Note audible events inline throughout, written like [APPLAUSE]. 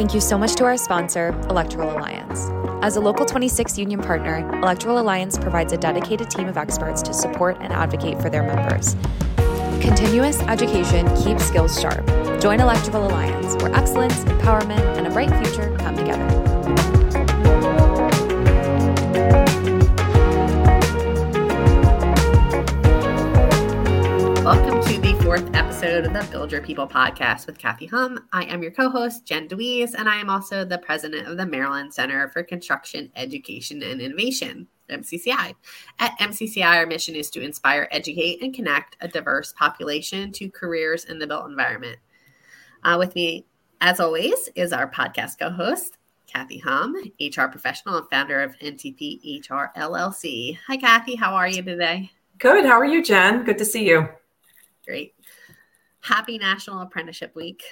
Thank you so much to our sponsor, Electrical Alliance. As a local 26 union partner, Electrical Alliance provides a dedicated team of experts to support and advocate for their members. Continuous education keeps skills sharp. Join Electrical Alliance, where excellence, empowerment, and a bright future come together. Fourth episode of the Build Your People podcast with Kathy Hum. I am your co host, Jen DeWeese, and I am also the president of the Maryland Center for Construction, Education, and Innovation. MCCI. At MCCI, our mission is to inspire, educate, and connect a diverse population to careers in the built environment. Uh, with me, as always, is our podcast co host, Kathy Hum, HR professional and founder of NTP HR LLC. Hi, Kathy. How are you today? Good. How are you, Jen? Good to see you. Great. Happy National Apprenticeship Week.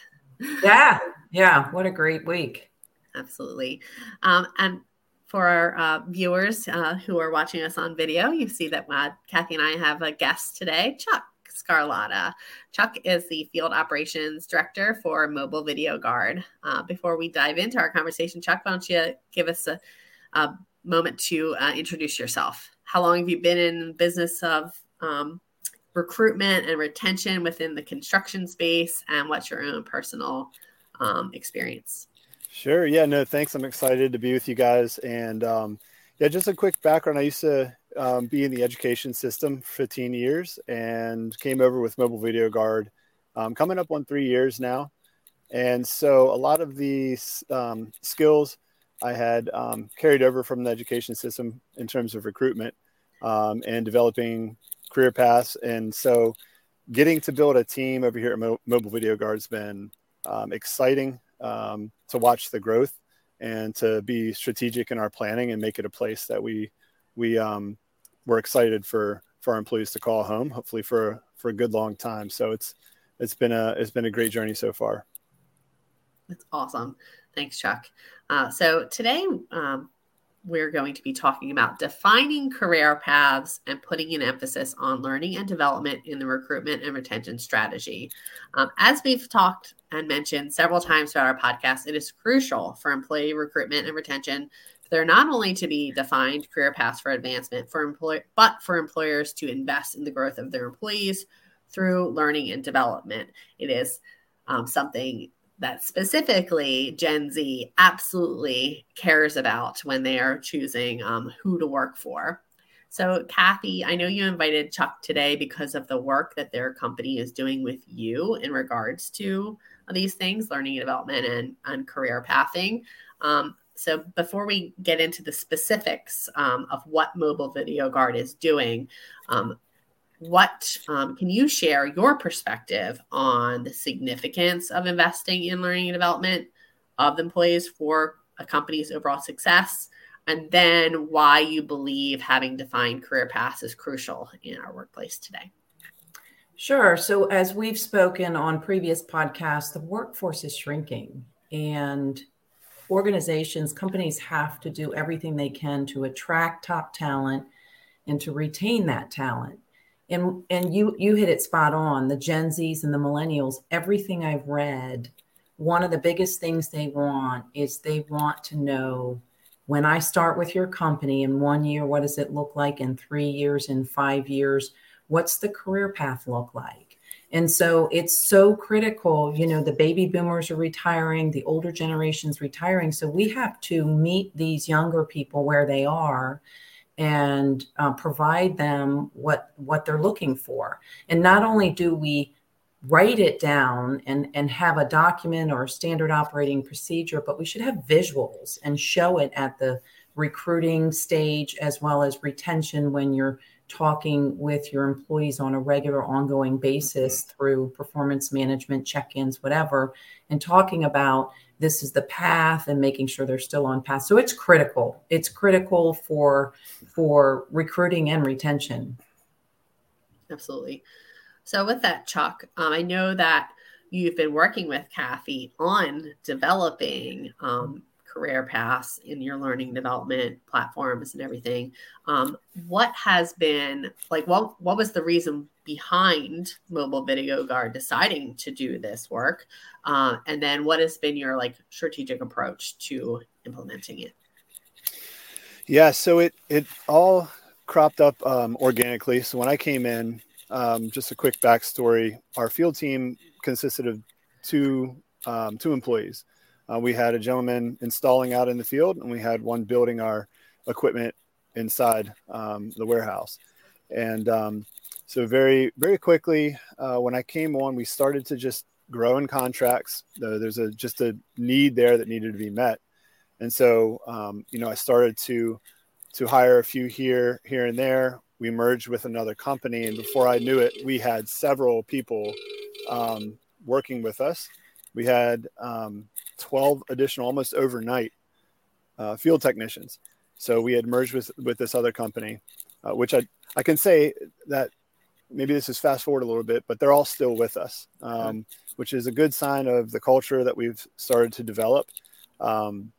Yeah. Yeah. What a great week. Absolutely. Um, and for our uh, viewers uh, who are watching us on video, you see that uh, Kathy and I have a guest today, Chuck Scarlotta. Chuck is the Field Operations Director for Mobile Video Guard. Uh, before we dive into our conversation, Chuck, why don't you give us a, a moment to uh, introduce yourself? How long have you been in business of um, recruitment and retention within the construction space, and what's your own personal um, experience? Sure. Yeah. No. Thanks. I'm excited to be with you guys. And um, yeah, just a quick background. I used to um, be in the education system for 15 years and came over with Mobile Video Guard, um, coming up on three years now. And so a lot of these um, skills I had um, carried over from the education system in terms of recruitment um, and developing career paths. And so getting to build a team over here at Mo- Mobile Video Guard has been exciting um, to watch the growth and to be strategic in our planning and make it a place that we we um, we're excited for for our employees to call home hopefully for for a good long time. So it's it's been a it's been a great journey so far. That's awesome. Thanks chuck. Uh, so today um, we're going to be talking about defining career paths and putting an emphasis on learning and development in the recruitment and retention strategy. Um, as we've talked and mentioned several times throughout our podcast, it is crucial for employee recruitment and retention for there not only to be defined career paths for advancement for employ- but for employers to invest in the growth of their employees through learning and development. It is um, something that specifically Gen Z absolutely cares about when they are choosing um, who to work for. So, Kathy, I know you invited Chuck today because of the work that their company is doing with you in regards to these things, learning and development and, and career pathing. Um, so, before we get into the specifics um, of what Mobile Video Guard is doing, um, what um, can you share your perspective on the significance of investing in learning and development of employees for a company's overall success? And then why you believe having defined career paths is crucial in our workplace today. Sure. So as we've spoken on previous podcasts the workforce is shrinking and organizations companies have to do everything they can to attract top talent and to retain that talent and and you you hit it spot on the gen z's and the millennials everything i've read one of the biggest things they want is they want to know when i start with your company in one year what does it look like in three years in five years? What's the career path look like? And so it's so critical you know the baby boomers are retiring the older generations retiring. So we have to meet these younger people where they are and uh, provide them what what they're looking for. And not only do we write it down and and have a document or a standard operating procedure but we should have visuals and show it at the recruiting stage as well as retention when you're talking with your employees on a regular ongoing basis through performance management check-ins whatever and talking about this is the path and making sure they're still on path. So it's critical. It's critical for for recruiting and retention. Absolutely. So with that chuck um, i know that you've been working with kathy on developing um, career paths in your learning development platforms and everything. Um, what has been like? What what was the reason behind Mobile Video Guard deciding to do this work? Uh, and then what has been your like strategic approach to implementing it? Yeah, so it it all cropped up um, organically. So when I came in, um, just a quick backstory: our field team consisted of two um, two employees. Uh, we had a gentleman installing out in the field, and we had one building our equipment inside um, the warehouse. And um, so, very very quickly, uh, when I came on, we started to just grow in contracts. There's a just a need there that needed to be met, and so um, you know I started to to hire a few here here and there. We merged with another company, and before I knew it, we had several people um, working with us. We had um, 12 additional, almost overnight, uh, field technicians. So we had merged with with this other company, uh, which I I can say that maybe this is fast forward a little bit, but they're all still with us, um, which is a good sign of the culture that we've started to develop. Um,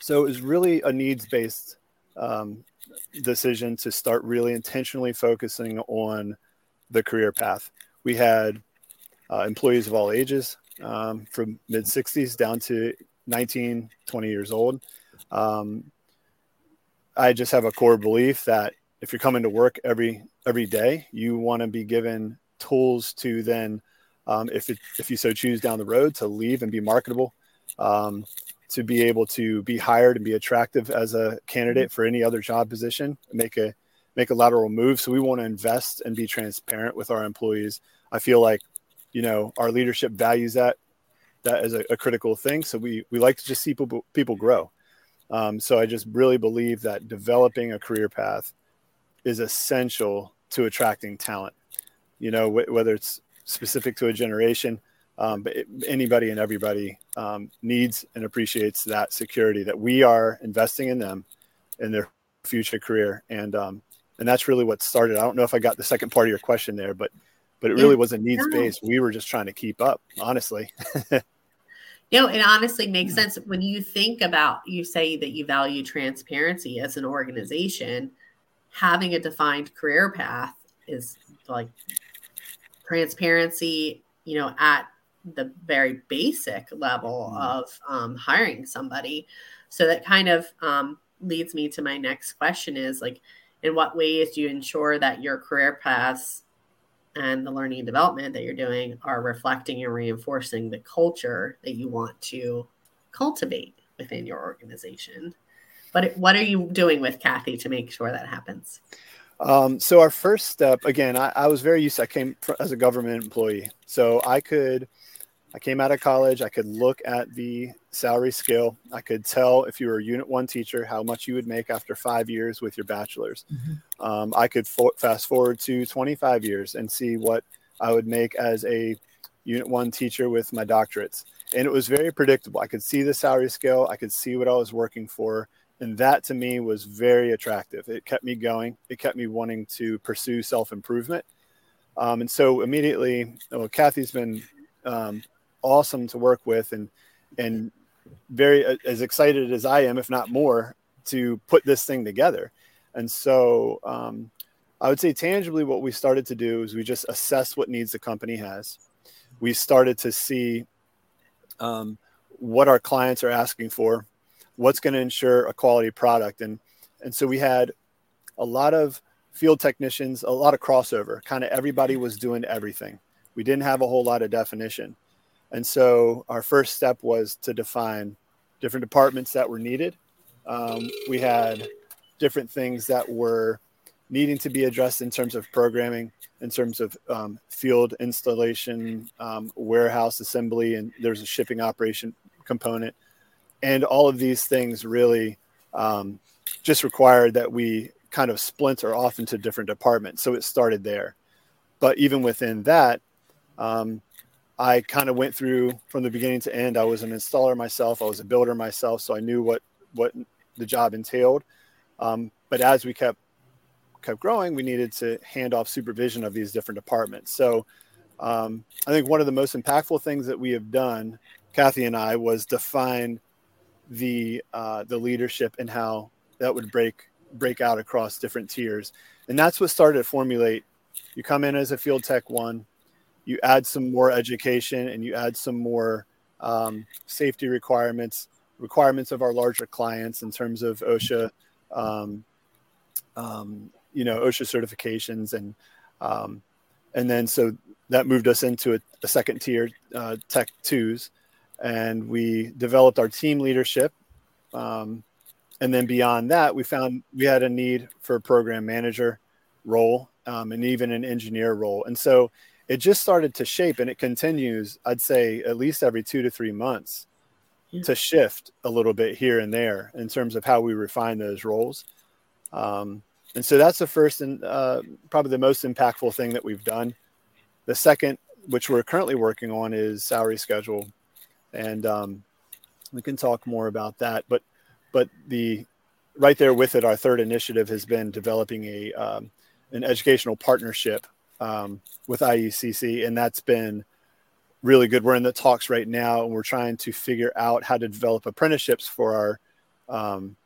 so it was really a needs based um, decision to start really intentionally focusing on the career path. We had uh, employees of all ages, um, from mid 60s down to 19, 20 years old. Um, I just have a core belief that if you're coming to work every every day, you want to be given tools to then, um, if it, if you so choose down the road, to leave and be marketable, um, to be able to be hired and be attractive as a candidate for any other job position, make a make a lateral move. So we want to invest and be transparent with our employees. I feel like, you know, our leadership values that that as a, a critical thing. So we we like to just see people people grow. Um, so I just really believe that developing a career path is essential to attracting talent. You know, wh- whether it's specific to a generation, um, but it, anybody and everybody um, needs and appreciates that security that we are investing in them in their future career, and um, and that's really what started. I don't know if I got the second part of your question there, but but it really was a needs based. We were just trying to keep up, honestly. [LAUGHS] you know, it honestly makes sense when you think about you say that you value transparency as an organization. Having a defined career path is like transparency, you know, at the very basic level mm. of um, hiring somebody. So that kind of um, leads me to my next question is like, in what ways do you ensure that your career paths and the learning and development that you're doing are reflecting and reinforcing the culture that you want to cultivate within your organization? But what are you doing with Kathy to make sure that happens? Um, so our first step, again, I, I was very used. I came as a government employee, so I could I came out of college. I could look at the salary scale. I could tell if you were a Unit One teacher how much you would make after five years with your bachelor's. Mm-hmm. Um, I could fo- fast forward to 25 years and see what I would make as a Unit One teacher with my doctorates. And it was very predictable. I could see the salary scale. I could see what I was working for. And that to me was very attractive. It kept me going. It kept me wanting to pursue self improvement. Um, and so immediately, well, Kathy's been um, awesome to work with and and very uh, as excited as I am, if not more, to put this thing together. And so um, I would say tangibly, what we started to do is we just assess what needs the company has. We started to see um, what our clients are asking for, what's going to ensure a quality product, and and so we had a lot of field technicians, a lot of crossover. Kind of everybody was doing everything. We didn't have a whole lot of definition. And so our first step was to define different departments that were needed. Um, we had different things that were needing to be addressed in terms of programming, in terms of um, field installation, um, warehouse assembly, and there's a shipping operation component. And all of these things really um, just required that we kind of splinter off into different departments. So it started there. But even within that, um, I kind of went through from the beginning to end. I was an installer myself. I was a builder myself, so I knew what what the job entailed. Um, but as we kept kept growing, we needed to hand off supervision of these different departments. So um, I think one of the most impactful things that we have done, Kathy and I, was define the uh, the leadership and how that would break break out across different tiers. And that's what started to formulate. You come in as a field tech one, you add some more education, and you add some more um, safety requirements, requirements of our larger clients in terms of OSHA, um, um, you know, OSHA certifications, and um, and then so that moved us into a, a second tier, uh, Tech Twos, and we developed our team leadership. Um, and then beyond that, we found we had a need for a program manager role um, and even an engineer role. And so it just started to shape and it continues, I'd say, at least every two to three months yeah. to shift a little bit here and there in terms of how we refine those roles. Um, and so that's the first and uh, probably the most impactful thing that we've done. The second, which we're currently working on, is salary schedule. And um, we can talk more about that. But but the right there with it, our third initiative has been developing a um, an educational partnership um, with IECC, and that's been really good. We're in the talks right now, and we're trying to figure out how to develop apprenticeships for our um,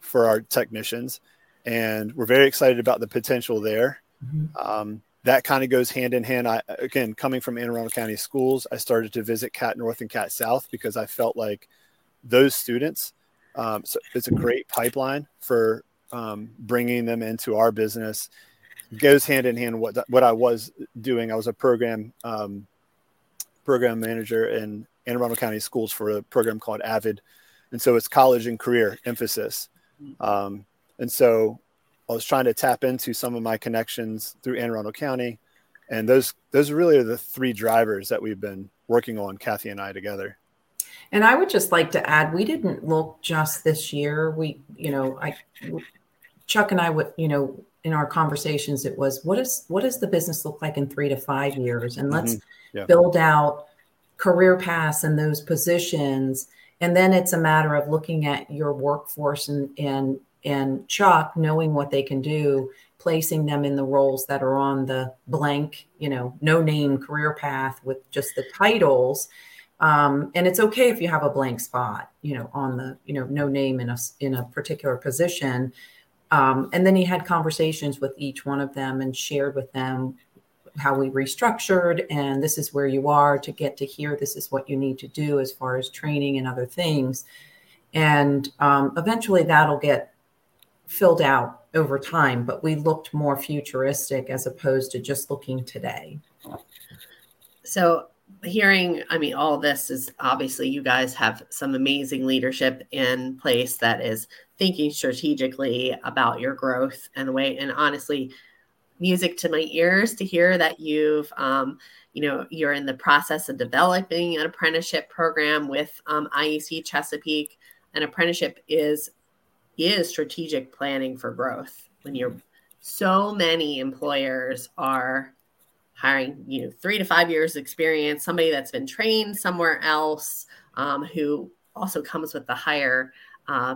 for our technicians, and we're very excited about the potential there. Mm-hmm. Um, that kind of goes hand in hand. I again, coming from Anne Arundel County Schools, I started to visit Cat North and Cat South because I felt like those students um, so it's a great pipeline for um, bringing them into our business. Goes hand in hand what what I was doing. I was a program um, program manager in Anne Arundel County Schools for a program called Avid, and so it's college and career emphasis. Um, and so I was trying to tap into some of my connections through Anne Arundel County, and those those really are the three drivers that we've been working on, Kathy and I together. And I would just like to add, we didn't look just this year. We, you know, I, Chuck and I would, you know, in our conversations, it was what is what does the business look like in three to five years, and let's mm-hmm. yeah. build out career paths and those positions. And then it's a matter of looking at your workforce and and and Chuck knowing what they can do, placing them in the roles that are on the blank, you know, no name career path with just the titles um, and it's okay if you have a blank spot, you know, on the, you know, no name in a in a particular position. Um, and then he had conversations with each one of them and shared with them how we restructured and this is where you are to get to here. This is what you need to do as far as training and other things. And um, eventually that'll get filled out over time, but we looked more futuristic as opposed to just looking today. So hearing, I mean, all this is obviously you guys have some amazing leadership in place that is thinking strategically about your growth and the way, and honestly, music to my ears to hear that you've, um, you know, you're in the process of developing an apprenticeship program with um, IEC Chesapeake. An apprenticeship is is strategic planning for growth when you're so many employers are hiring you know three to five years experience somebody that's been trained somewhere else um, who also comes with the higher uh,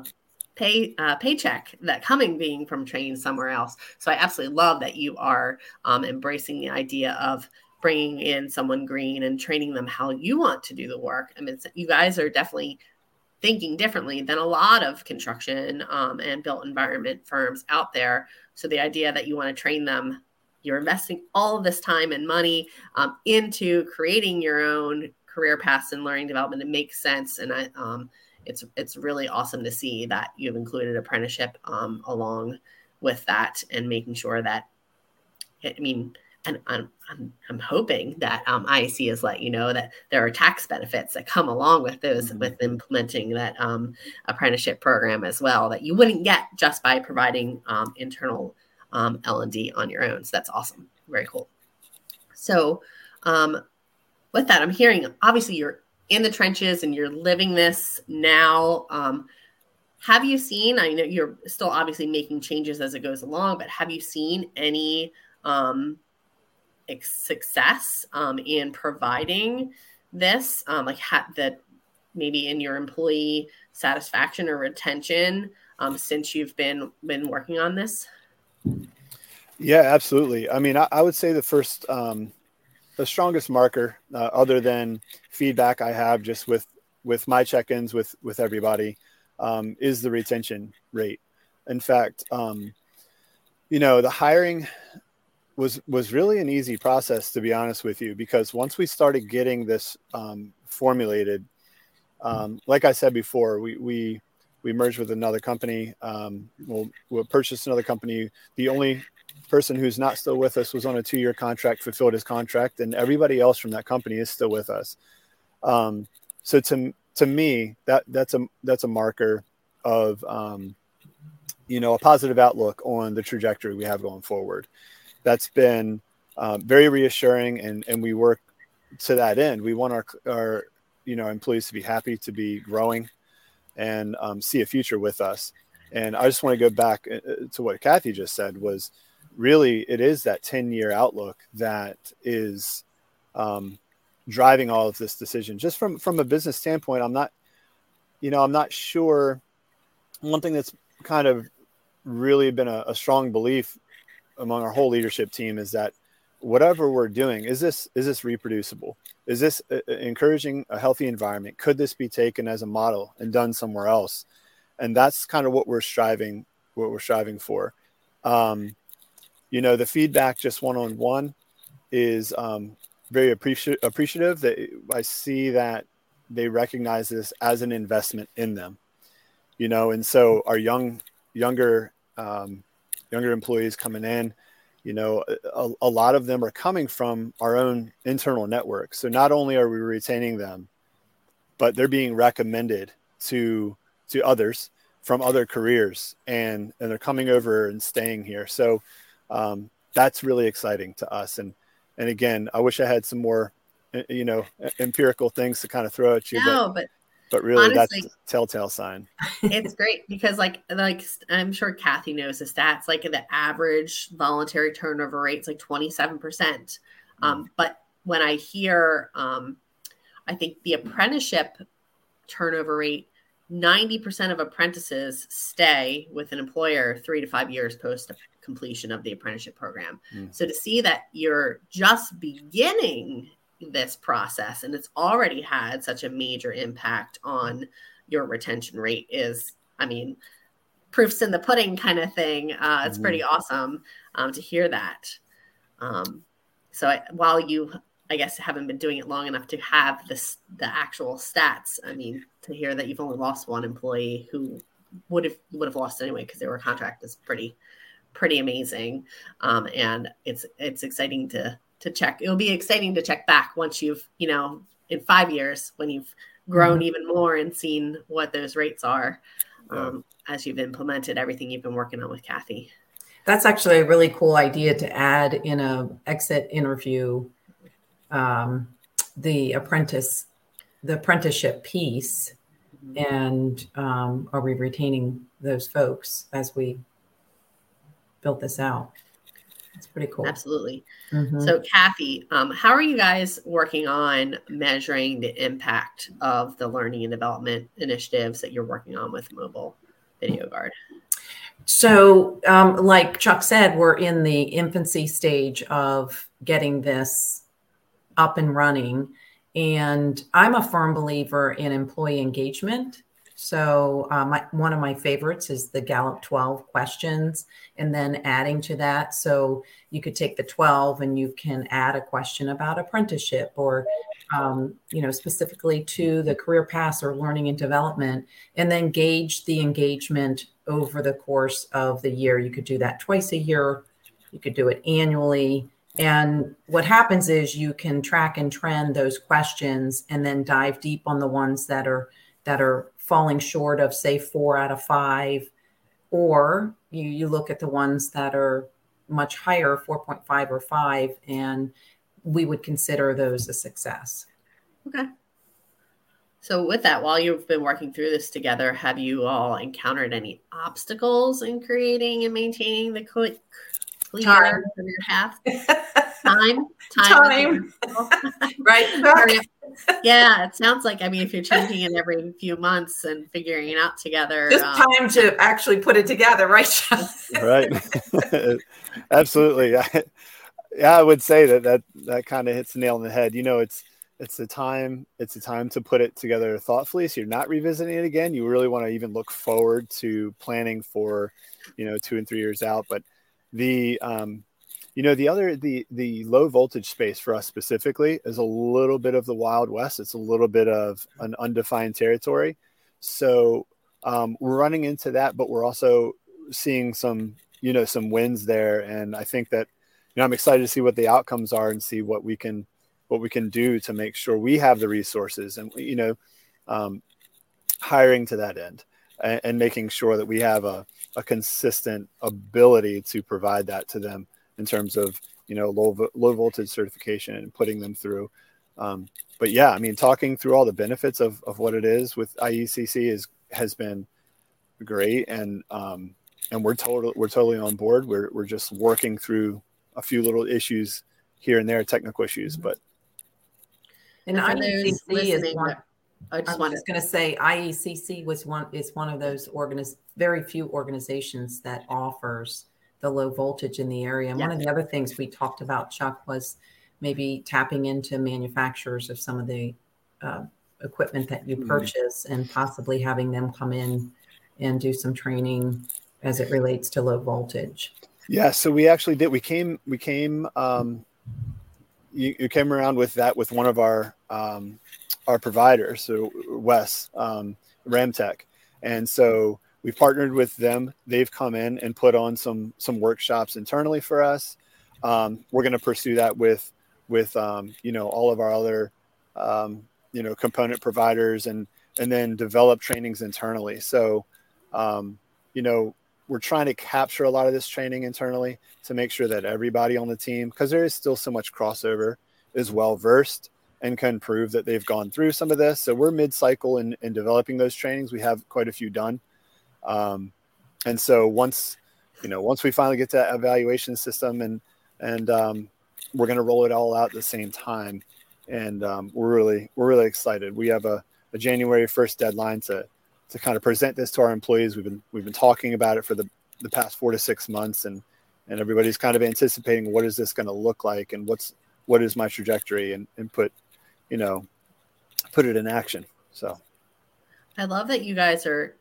pay uh, paycheck that coming being from training somewhere else. So i absolutely love that you are um, embracing the idea of bringing in someone green and training them how you want to do the work. I mean you guys are definitely thinking differently than a lot of construction um, and built environment firms out there. So the idea that you want to train them you're investing all this time and money um, into creating your own career paths and learning development. It makes sense, and I, um, it's it's really awesome to see that you've included apprenticeship um, along with that and making sure that. I mean, and I'm, I'm, I'm hoping that um, IEC has let you know that there are tax benefits that come along with those mm-hmm. with implementing that um, apprenticeship program as well that you wouldn't get just by providing um, internal um, L&D on your own. So that's awesome. Very cool. So um, with that, I'm hearing obviously you're in the trenches and you're living this now. Um, have you seen, I know you're still obviously making changes as it goes along, but have you seen any um, success um, in providing this, um, like ha- that maybe in your employee satisfaction or retention um, since you've been been working on this? Yeah, absolutely. I mean, I, I would say the first, um, the strongest marker, uh, other than feedback I have just with with my check-ins with with everybody um, is the retention rate. In fact, um, you know, the hiring was was really an easy process to be honest with you because once we started getting this um, formulated, um, like I said before, we we we merged with another company. Um, we'll we'll purchase another company. The only person who's not still with us was on a two-year contract, fulfilled his contract, and everybody else from that company is still with us. Um, so to to me, that that's a that's a marker of um, you know a positive outlook on the trajectory we have going forward. That's been um, very reassuring, and and we work to that end. We want our our you know employees to be happy, to be growing, and um, see a future with us. And I just want to go back uh, to what Kathy just said was really it is that 10 year outlook that is um, driving all of this decision. Just from from a business standpoint i'm not you know i'm not sure. One thing that's kind of really been a, a strong belief among our whole leadership team is that whatever we're doing is this is this reproducible? Is this uh, uh, encouraging a healthy environment? Could this be taken as a model and done somewhere else? And that's kind of what we're striving what we're striving for. Um, you know the feedback just one-on-one is um, very appreci- appreciative. That i see that they recognize this as an investment in them you know and so our young younger um, younger employees coming in you know a, a, lot of them are coming from our own internal network. So not only are we retaining them but they're being recommended to to others from other careers and and they're coming over and staying here. So um, that's really exciting to us. And and again, I wish I had some more, uh, you know, empirical things to kind of throw at you. No, but, but but really honestly, that's a telltale sign. it's great because like like I'm sure Kathy knows the stats. Like the average voluntary turnover rate's like 27 percent. Um, mm. but when I hear, um, I think the apprenticeship turnover rate 90% of apprentices stay with an employer three to five years post completion of the apprenticeship program. Mm. So to see that you're just beginning this process and it's already had such a major impact on your retention rate is, I mean, proofs in the pudding kind of thing. Uh, it's mm pretty mm-hmm. awesome um, to hear that. Um, so I, while you I guess haven't been doing it long enough to have this the actual stats. I mean, to hear that you've only lost one employee who would have would have lost anyway because they were contract is pretty pretty amazing. Um, and it's it's exciting to to check. It'll be exciting to check back once you've you know in five years when you've grown mm-hmm. even more and seen what those rates are um, yeah. as you've implemented everything you've been working on with Kathy. That's actually a really cool idea to add in a exit interview um, the apprentice, the apprenticeship piece, mm-hmm. and um, are we retaining those folks as we build this out? It's pretty cool. Absolutely. Mm-hmm. So, Kathy, um, how are you guys working on measuring the impact of the learning and development initiatives that you're working on with Mobile Video Guard? So, um, like Chuck said, we're in the infancy stage of getting this up and running. And I'm a firm believer in employee engagement. So, uh, my, one of my favorites is the Gallup 12 questions, and then adding to that. So, you could take the 12 and you can add a question about apprenticeship or, um, you know, specifically to the career paths or learning and development, and then gauge the engagement over the course of the year. You could do that twice a year, you could do it annually. And what happens is you can track and trend those questions and then dive deep on the ones that are that are falling short of say four out of five, or you, you look at the ones that are much higher, 4.5 or five, and we would consider those a success. Okay. So, with that, while you've been working through this together, have you all encountered any obstacles in creating and maintaining the your half [LAUGHS] time time, time. [LAUGHS] right? Yeah it sounds like i mean if you're changing it every few months and figuring it out together just um, time to actually put it together right right. [LAUGHS] Absolutely. Yeah i would say that that that kind of hits the nail on the head. You know it's it's the time it's the time to put it together thoughtfully so you're not revisiting it again. You really want to even look forward to planning for you know two and three years out but the um you know the other the the low voltage space for us specifically is a little bit of the wild west. It's a little bit of an undefined territory. So um, we're running into that but we're also seeing some you know some wins there. And i think that you know i'm excited to see what the outcomes are and see what we can what we can do to make sure we have the resources and you know um, hiring to that end and, and, making sure that we have a, a consistent ability to provide that to them in terms of you know low low voltage certification and putting them through um, but yeah i mean talking through all the benefits of, of what it is with iecc is has been great and um, and we're totally we're totally on board we're, we're just working through a few little issues here and there technical issues but and, and IECC is one. I just was going to say IECC was one is one of those organiz- very few organizations that offers the low voltage in the area. And yeah. one of the other things we talked about, Chuck, was maybe tapping into manufacturers of some of the uh, equipment that you mm-hmm. purchase mm-hmm. and possibly having them come in and do some training as it relates to low voltage. Yeah, so we actually did. We came we came um, you, you came around with that with one of our um, our providers, so Wes um, Ramtech, and so we partnered with them. They've come in and put on some some workshops internally for us. Um, we're going to pursue that with with um, you know all of our other um, you know component providers and and then develop trainings internally. So um, you know we're trying to capture a lot of this training internally to make sure that everybody on the team, because there is still so much crossover, is well versed and can prove that they've gone through some of this. So we're mid cycle in, in developing those trainings. We have quite a few done. Um, and so once, you know, once we finally get to that evaluation system and, and um, we're going to roll it all out at the same time. And um, we're really, we're really excited. We have a, a January 1st deadline to, to kind of present this to our employees. We've been we've been talking about it for the the past four to six months, and and everybody's kind of anticipating what is this going to look like, and what's what is my trajectory, and and put you know put it in action. So, I love that you guys are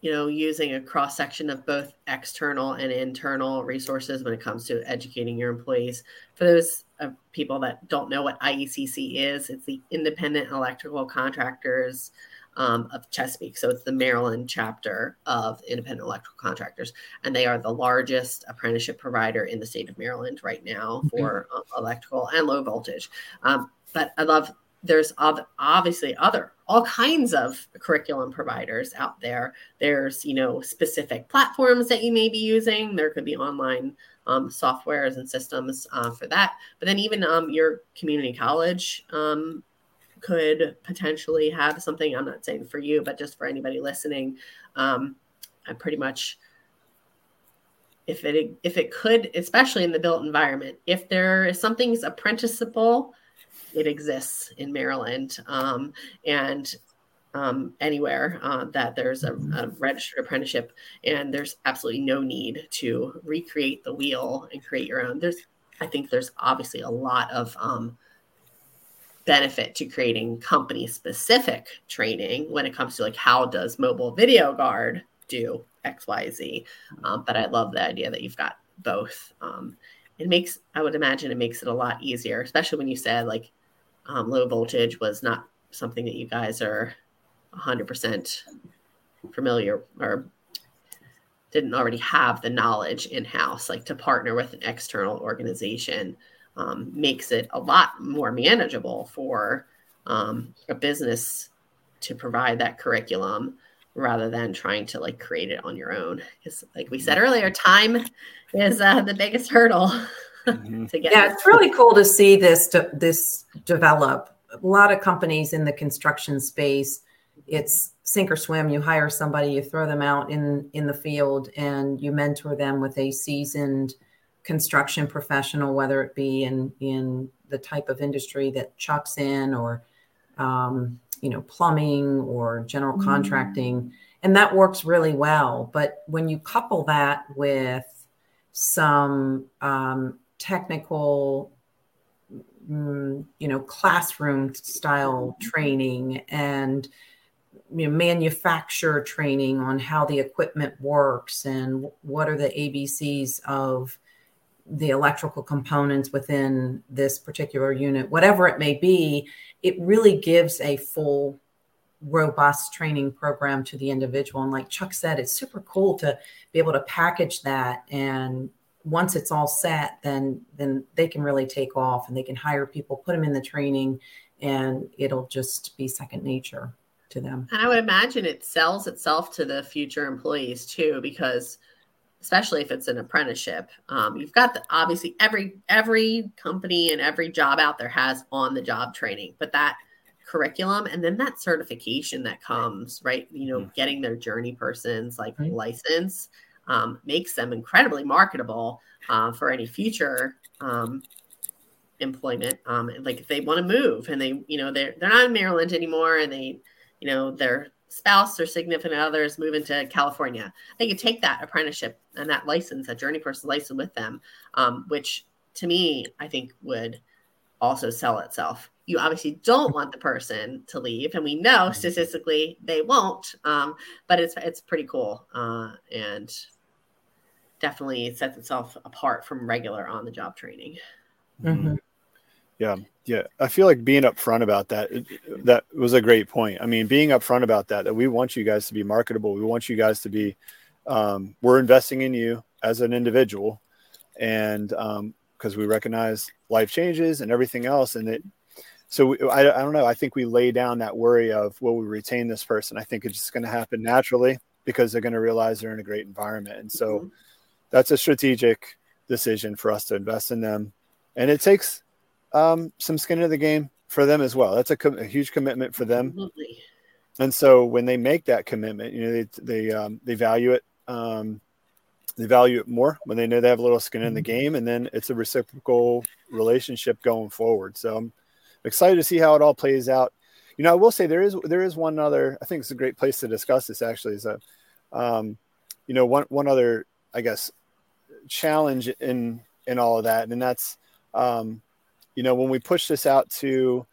you know using a cross section of both external and internal resources when it comes to educating your employees for those uh, people that don't know what iecc is it's the independent electrical contractors um, of Chesapeake. So it's the Maryland chapter of Independent Electrical Contractors, and they are the largest apprenticeship provider in the state of Maryland right now mm-hmm. for uh, electrical and low voltage. Um, but I love there's obviously other all kinds of curriculum providers out there. There's you know specific platforms that you may be using. There could be online um, softwares and systems uh, for that. But then even um, your community college um, could potentially have something. I'm not saying for you, but just for anybody listening. Um, I pretty much, if it if it could, especially in the built environment, if there is something's apprenticeable, it exists in Maryland um, and um, anywhere uh, that there's a, a, registered apprenticeship, and there's absolutely no need to recreate the wheel and create your own. There's, I think, there's obviously a lot of um, benefit to creating company specific training when it comes to like how does mobile video guard do xyz um, but i love the idea that you've got both um, it makes i would imagine it makes it a lot easier especially when you said like um, low voltage was not something that you guys are 100% familiar or didn't already have the knowledge in house like to partner with an external organization um, makes it a lot more manageable for um, a business to provide that curriculum rather than trying to like create it on your own. Because, like we said earlier, time is uh, the biggest hurdle [LAUGHS] mm-hmm. [LAUGHS] to get. Yeah, it's really cool to see this to, this develop. A lot of companies in the construction space, it's sink or swim. You hire somebody, you throw them out in in the field, and you mentor them with a seasoned construction professional, whether it be in in the type of industry that Chuck's in, or um, you know, plumbing or general mm-hmm. contracting, and that works really well. But when you couple that with some um, technical mm, you know classroom style training and you know, training on how the equipment works and what are the ABCs of the electrical components within this particular unit, whatever it may be, it really gives a full, robust training program to the individual. And like Chuck said, it's super cool to be able to package that. And once it's all set, then then they can really take off and they can hire people, put them in the training, and it'll just be second nature to them. And I would imagine it sells itself to the future employees too, because especially if it's an apprenticeship, um, you've got the, obviously every every company and every job out there has on the job training, but that curriculum and then that certification that comes right you know mm. getting their journey persons like right. license um, makes them incredibly marketable uh, for any future um, employment um, like if they want to move and they you know they're they're not in maryland anymore and they you know, their spouse or significant others move into California, they could take that apprenticeship and that license, that journey person license with them, um, which to me, I think would also sell itself. You obviously don't want the person to leave, and we know mm-hmm. statistically they won't. Um, but it's it's pretty cool, uh, and definitely sets itself apart from regular on the job training. Mm-hmm. Yeah, yeah. I feel like being upfront about that. That was a great point. I mean, being upfront about that. That we want you guys to be marketable. We want you guys to be. Um, we're investing in you as an individual, and because um, we recognize life changes and everything else, and it. So we, I, I don't know. I think we lay down that worry of will we retain this person. I think it's just going to happen naturally because they're going to realize they're in a great environment, and so mm-hmm. That's a strategic decision for us to invest in them. And it takes um, some skin in the game for them as well. That's a, co- a huge commitment for them. Absolutely. And so when they make that commitment, you know, they they um, they value it. Um, they value it more when they know they have a little skin in the mm-hmm. game, and then it's a reciprocal relationship going forward. So I'm excited to see how it all plays out. You know, I will say there is there is one other. I think it's a great place to discuss this. Actually, is a, um, you know, one one other I guess challenge in in all of that, and that's um, you know, when we push this out to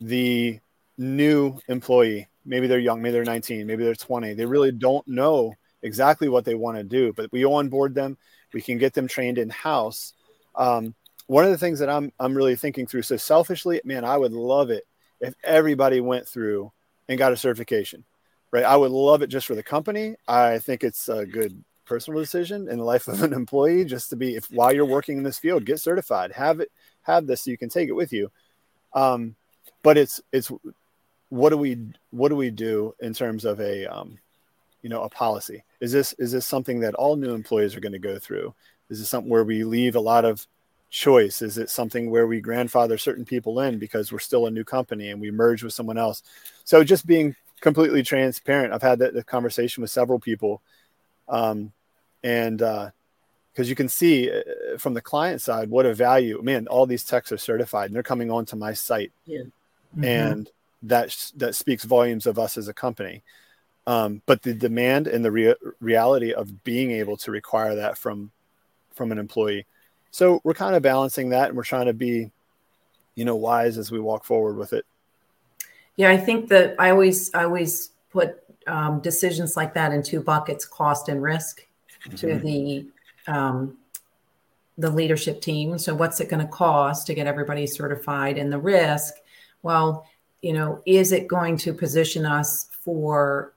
the new employee, maybe they're young, maybe they're 19, maybe they're 20, they really don't know exactly what they want to do, but we onboard them, we can get them trained in house. Um, one of the things that I'm I'm really thinking through. So selfishly, man, I would love it if everybody went through and got a certification, right? I would love it just for the company. I think it's a good personal decision in the life of an employee just to be if while you're working in this field, get certified, have it have this so you can take it with you. Um, but it's it's what do we what do we do in terms of a um, you know a policy? Is this is this something that all new employees are going to go through? Is this something where we leave a lot of choice? Is it something where we grandfather certain people in because we're still a new company and we merge with someone else? So just being completely transparent. I've had that, conversation with several people, um, and uh, because you can see uh, from the client side what a value man all these techs are certified and they're coming onto my site yeah. mm-hmm. and that that speaks volumes of us as a company um, but the demand and the rea- reality of being able to require that from from an employee so we're kind of balancing that and we're trying to be you know wise as we walk forward with it yeah i think that i always i always put um, decisions like that in two buckets cost and risk mm-hmm. to the um, the leadership team. So, what's it going to cost to get everybody certified? And the risk, well, you know, is it going to position us for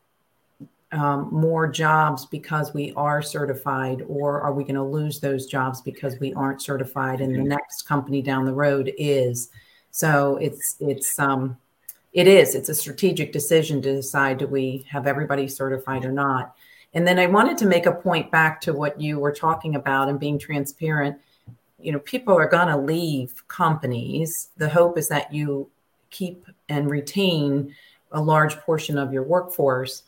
um, more jobs because we are certified, or are we going to lose those jobs because we aren't certified and the mm-hmm. next company down the road is? So it's it's um, it is it's a strategic decision to decide do we have everybody certified or not. And then I wanted to make a point back to what you were talking about and being transparent. You know, people are going to leave companies. The hope is that you keep and retain a large portion of your workforce.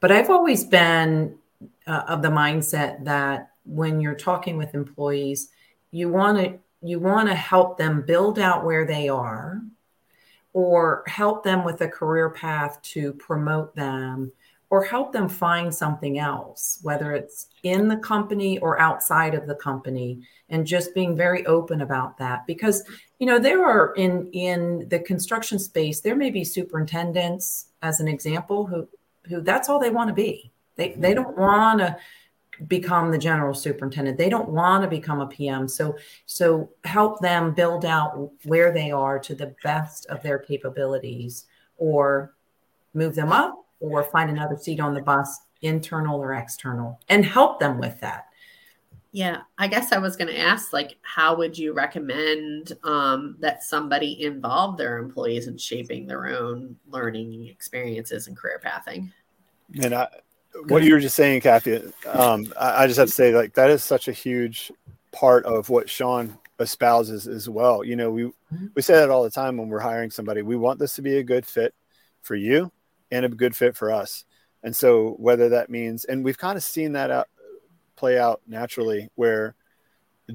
But I've always been uh, of the mindset that when you're talking with employees, you want to you want to help them build out where they are or help them with a career path to promote them or help them find something else, whether it's in the company or outside of the company, and just being very open about that. Because, you know there are in in the construction space there may be superintendents as an example who who that's all they want to be they they mm-hmm. don't want to become the general superintendent they don't want to become a pm so so help them build out where they are to the best of their capabilities or move them up or find another seat on the bus internal or external and help them with that yeah, I guess I was going to ask, like, how would you recommend um, that somebody involve their employees in shaping their own learning experiences and career pathing? And I, what you were just saying, Kathy, um, I, I, just have to say, like, that is such a huge part of what Sean espouses as well. You know, we we say that all the time when we're hiring somebody. We want this to be a good fit for you and a good fit for us. And so, whether that means, and we've kind of seen that out play out naturally where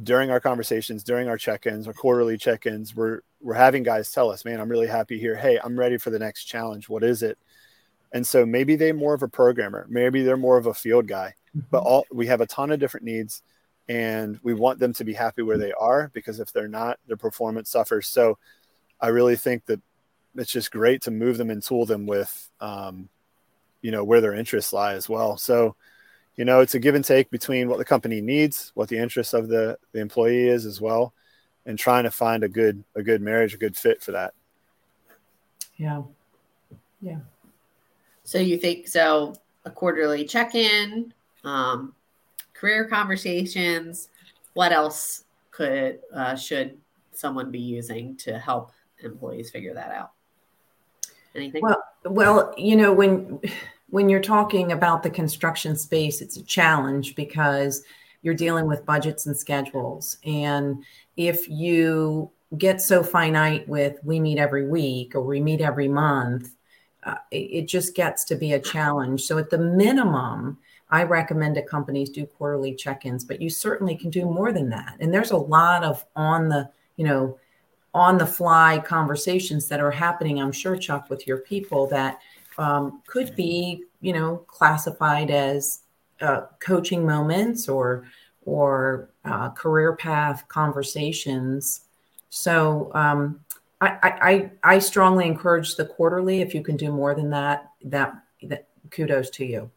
during our conversations, during our check-ins, our quarterly check-ins, we're we're having guys tell us, "Man, I'm really happy here. Hey, I'm ready for the next challenge. What is it?" And so maybe they're more of a programmer, maybe they're more of a field guy, mm-hmm. but all we have a ton of different needs, and we want them to be happy where they are because if they're not, their performance suffers. So I really think that it's just great to move them and tool them with, um, you know, where their interests lie as well. So you know, it's a give and take between what the company needs, what the interests of the, the employee is as well, and trying to find a good a good marriage, a good fit for that. Yeah. Yeah. So you think so a quarterly check-in, um, career conversations, what else could uh, should someone be using to help employees figure that out? Anything? Well, well, you know, when when you're talking about the construction space, it's a challenge because you're dealing with budgets and schedules. And if you get so finite with we meet every week or we meet every month, uh, it, just gets to be a challenge. So, at the minimum, I recommend that companies do quarterly check ins, but you certainly can do more than that. And there's a lot of on the, you know, on the fly conversations that are happening, I'm sure, Chuck, with your people that um, could be, you know, classified as uh, coaching moments or or uh, career path conversations. So um, I, I I strongly encourage the quarterly. If you can do more than that, that that kudos to you.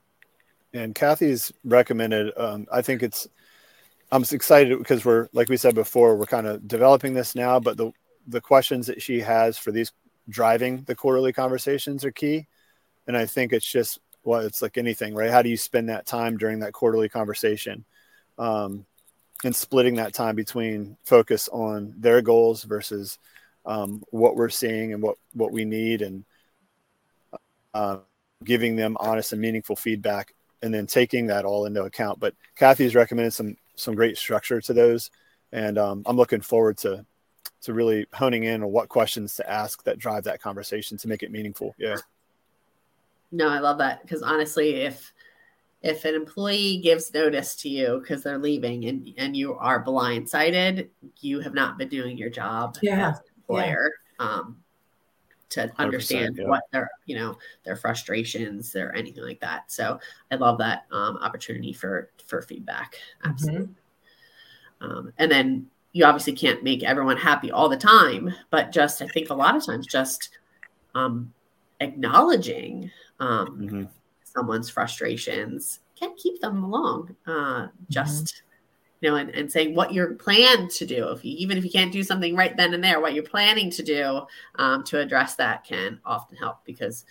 And Kathy's recommended. Um, I think it's. I'm excited because we're like we said before, we're kind of developing this now. But the the questions that she has for these driving the quarterly conversations are key. And I think it's just well, it's like anything, right? How do you spend that time during that quarterly conversation? Um, and splitting that time between focus on their goals versus um, what we're seeing and what what we need and uh, giving them honest and meaningful feedback and then taking that all into account. But kathy's recommended some some great structure to those. And um, i'm looking forward to to really honing in on what questions to ask that drive that conversation to make it meaningful. Yeah. No, I love that. Because honestly, if if an employee gives notice to you because they're leaving and and you are blindsided, you have not been doing your job. Yeah. Employer. Yeah. Um, to understand yeah. what their you know their frustrations or anything like that so i love that um, opportunity for for feedback mm-hmm. absolutely mm-hmm. um, and then you obviously can't make everyone happy all the time but just i think a lot of times just um, acknowledging um, mm-hmm. someone's frustrations can keep them along. Uh, just mm-hmm. You know, and, and saying what you're planned to do. If you, even if you can't do something right then and there, what you're planning to do um, to address that can often help because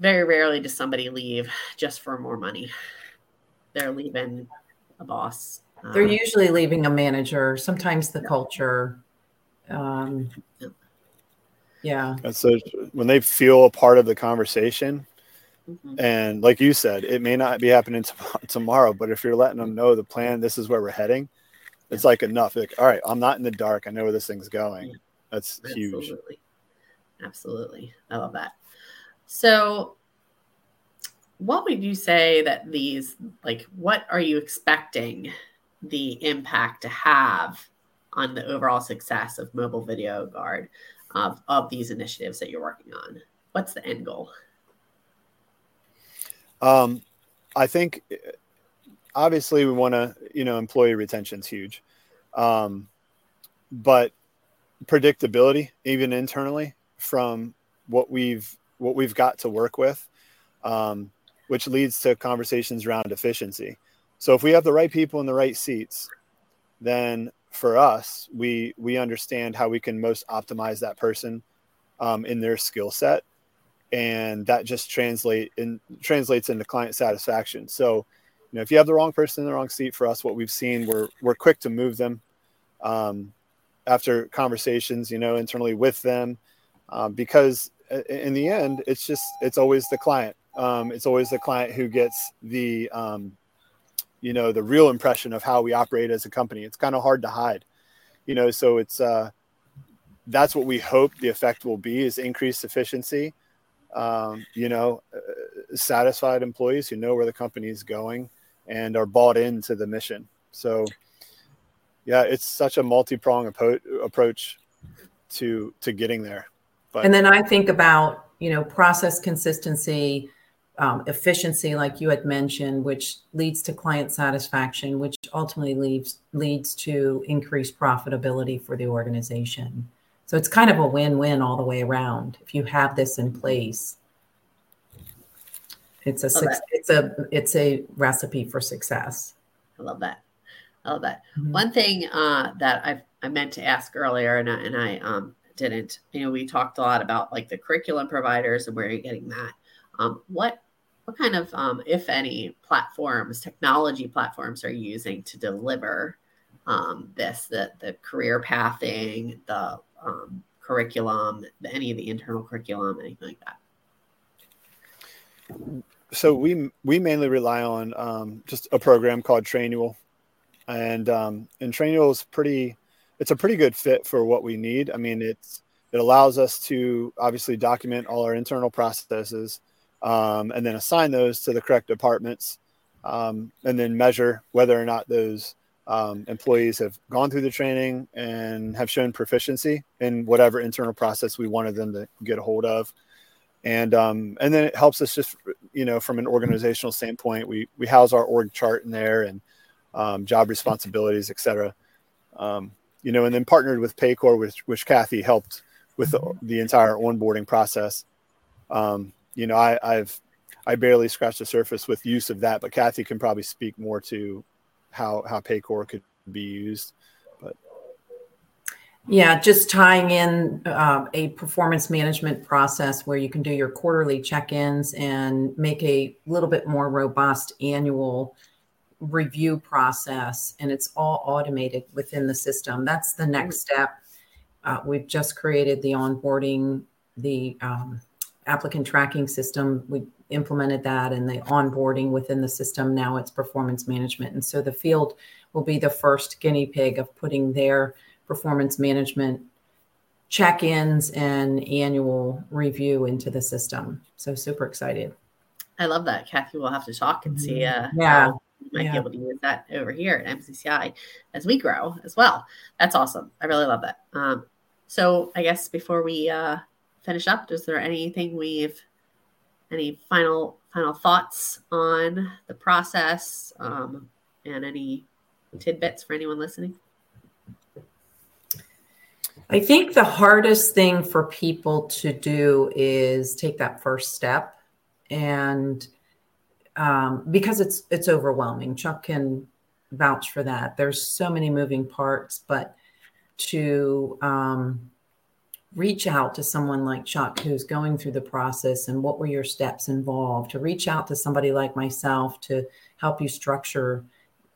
very rarely does somebody leave just for more money. They're leaving a boss. They're um, usually leaving a manager, sometimes the yeah. culture. Um, yeah. Yeah. And so when they feel a part of the conversation, mm-hmm. and like you said, it may not be happening [LAUGHS] t- tomorrow, but if you're letting them know the plan, this is where we're heading, it's like enough. Like, all right, I'm not in the dark. I know where this thing's going. That's Absolutely. huge. Absolutely. I love that. So, what would you say that these, like, what are you expecting the impact to have on the overall success of Mobile Video Guard? of, of these initiatives that you're working on? What's the end goal? Um, I think obviously we want to, you know, employee retention is huge. Um, but predictability even internally from what we've what we've got to work with um, which leads to conversations around efficiency so if we have the right people in the right seats then for us we we understand how we can most optimize that person um, in their skill set and that just translate in translates into client satisfaction so you know if you have the wrong person in the wrong seat for us what we've seen we're we're quick to move them um, after conversations, you know, internally with them, um, because in the end, it's just it's always the client. Um, it's always the client who gets the um, you know the real impression of how we operate as a company. It's kind of hard to hide, you know. So it's uh, that's what we hope the effect will be is increased efficiency. Um, you know, uh, satisfied employees who know where the company is going and are bought into the mission. So yeah, it's such a multi-pronged approach to to getting there. But and then I think about you know process consistency, um, efficiency, like you had mentioned, which leads to client satisfaction, which ultimately leads leads to increased profitability for the organization. So it's kind of a win-win all the way around if you have this in place. It's a it's a it's a recipe for success. I love that. I love that. Mm-hmm. One thing uh, that I I meant to ask earlier, and I, and I um, didn't. You know, we talked a lot about like the curriculum providers and where you're getting that. Um, what what kind of, um, if any, platforms, technology platforms are you using to deliver um, this? The the career pathing, the um, curriculum, any of the internal curriculum, anything like that. So we we mainly rely on um, just a program called Trainual and um, and Trainual is pretty. It's a pretty good fit for what we need. I mean, it's it allows us to obviously document all our internal processes, um, and then assign those to the correct departments, um, and then measure whether or not those um, employees have gone through the training and have shown proficiency in whatever internal process we wanted them to get a hold of and um, and then it helps us just you know from an organizational standpoint we we house our org chart in there and um, job responsibilities, etc. Um, you know, and then partnered with Paycor, which, which Kathy helped with the, the entire onboarding process. Um, you know, I, I've I barely scratched the surface with use of that, but Kathy can probably speak more to how how Paycor could be used. But yeah, just tying in uh, a performance management process where you can do your quarterly check-ins and make a little bit more robust annual review process and it's all automated within the system. That's the next mm. step. Uh, we've just created the onboarding, the um, applicant tracking system. We implemented that and the onboarding within the system. Now it's performance management. And so the field will be the first guinea pig of putting their performance management check ins and annual review into the system. So super excited. I love that. Kathy will have to talk and see uh, yeah. how might yeah. be able to use that over here at MCCI as we grow as well. That's awesome. I really love that. Um, so I guess before we uh, finish up, is there anything we've any final final thoughts on the process um, and any tidbits for anyone listening? I think the hardest thing for people to do is take that first step and um, because it's it's overwhelming. Chuck can vouch for that. There's so many moving parts, but to um, reach out to someone like Chuck who's going through the process and what were your steps involved, to reach out to somebody like myself to help you structure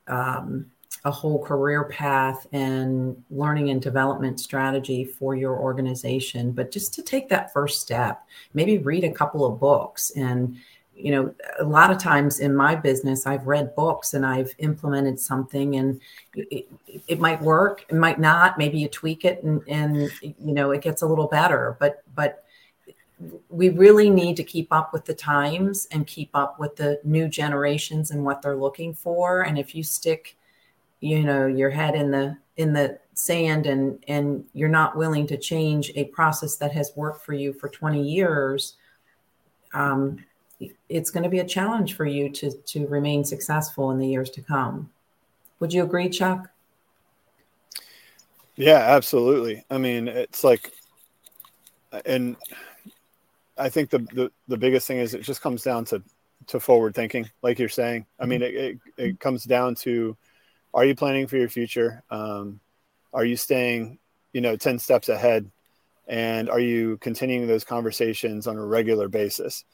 um, a whole career path and learning and development strategy for your organization. But just to take that first step, maybe read a couple of books and you know a lot of times in my business i've read books and i've implemented something and it, it, might work it might not maybe you tweak it and and you know it gets a little better but but we really need to keep up with the times and keep up with the new generations and what they're looking for. And if you stick you know your head in the in the sand and and you're not willing to change a process that has worked for you for 20 years um, it's going to be a challenge for you to to remain successful in the years to come. Would you agree, Chuck? Yeah, absolutely. I mean, it's like, and I think the, the, the biggest thing is it just comes down to, to forward thinking, like you're saying. I mean, it, it, it comes down to, are you planning for your future? Um, are you staying, you know, 10 steps ahead? And are you continuing those conversations on a regular basis?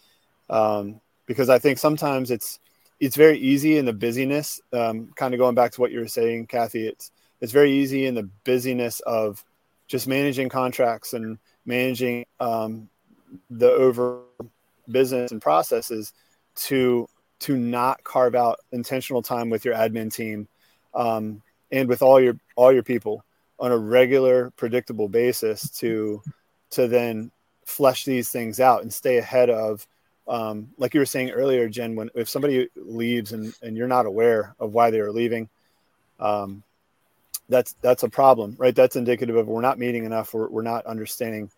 Um, because I think sometimes it's, it's very easy in the busyness, um, kind of going back to what you were saying, Kathy, it's, it's very easy in the busyness of just managing contracts and managing um, the over business and processes to to not carve out intentional time with your admin team um, and with all your all your people on a regular predictable basis to to then flesh these things out and stay ahead of um, like you were saying earlier jen when if somebody leaves and, and you're not aware of why they are leaving um, that's that's a problem right? That's indicative of we're not meeting enough we're, we're not understanding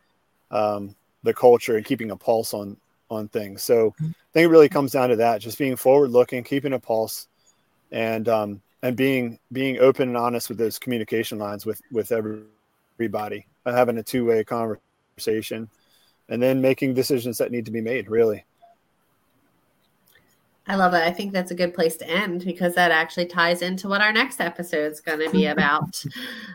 um, the culture and keeping a pulse on on things. So i think it really comes down to that just being forward looking keeping a pulse and um, and being being open and honest with those communication lines with with everybody having a two-way conversation and then making decisions that need to be made really I love it. I think that's a good place to end because that actually ties into what our next episode is going to be [LAUGHS] about.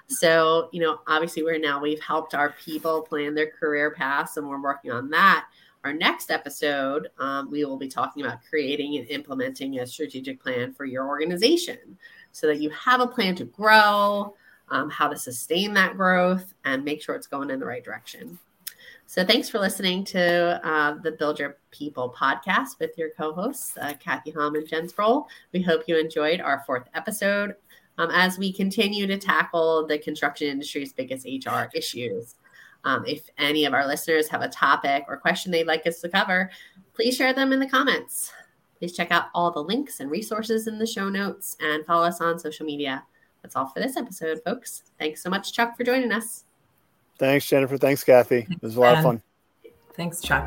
so, you know, obviously, we're now we've helped our people plan their career paths and we're working on that. Our next episode, um, we will be talking about creating and implementing a strategic plan for your organization so that you have a plan to grow, um, how to sustain that growth, and make sure it's going in the right direction. So, thanks for listening to uh, the Build Your People podcast with your co hosts, uh, Kathy Hom and Jen Sproul. We hope you enjoyed our fourth episode um, as we continue to tackle the construction industry's biggest HR issues. Um, if any of our listeners have a topic or question they'd like us to cover, please share them in the comments. Please check out all the links and resources in the show notes and follow us on social media. That's all for this episode, folks. Thanks so much, Chuck, for joining us. Thanks, Jennifer. Thanks, Kathy. It was a lot of fun. Thanks, Chuck.